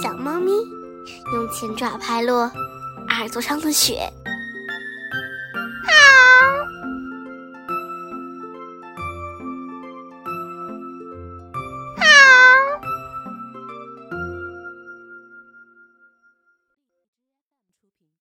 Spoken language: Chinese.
小猫咪用前爪拍落耳朵上的雪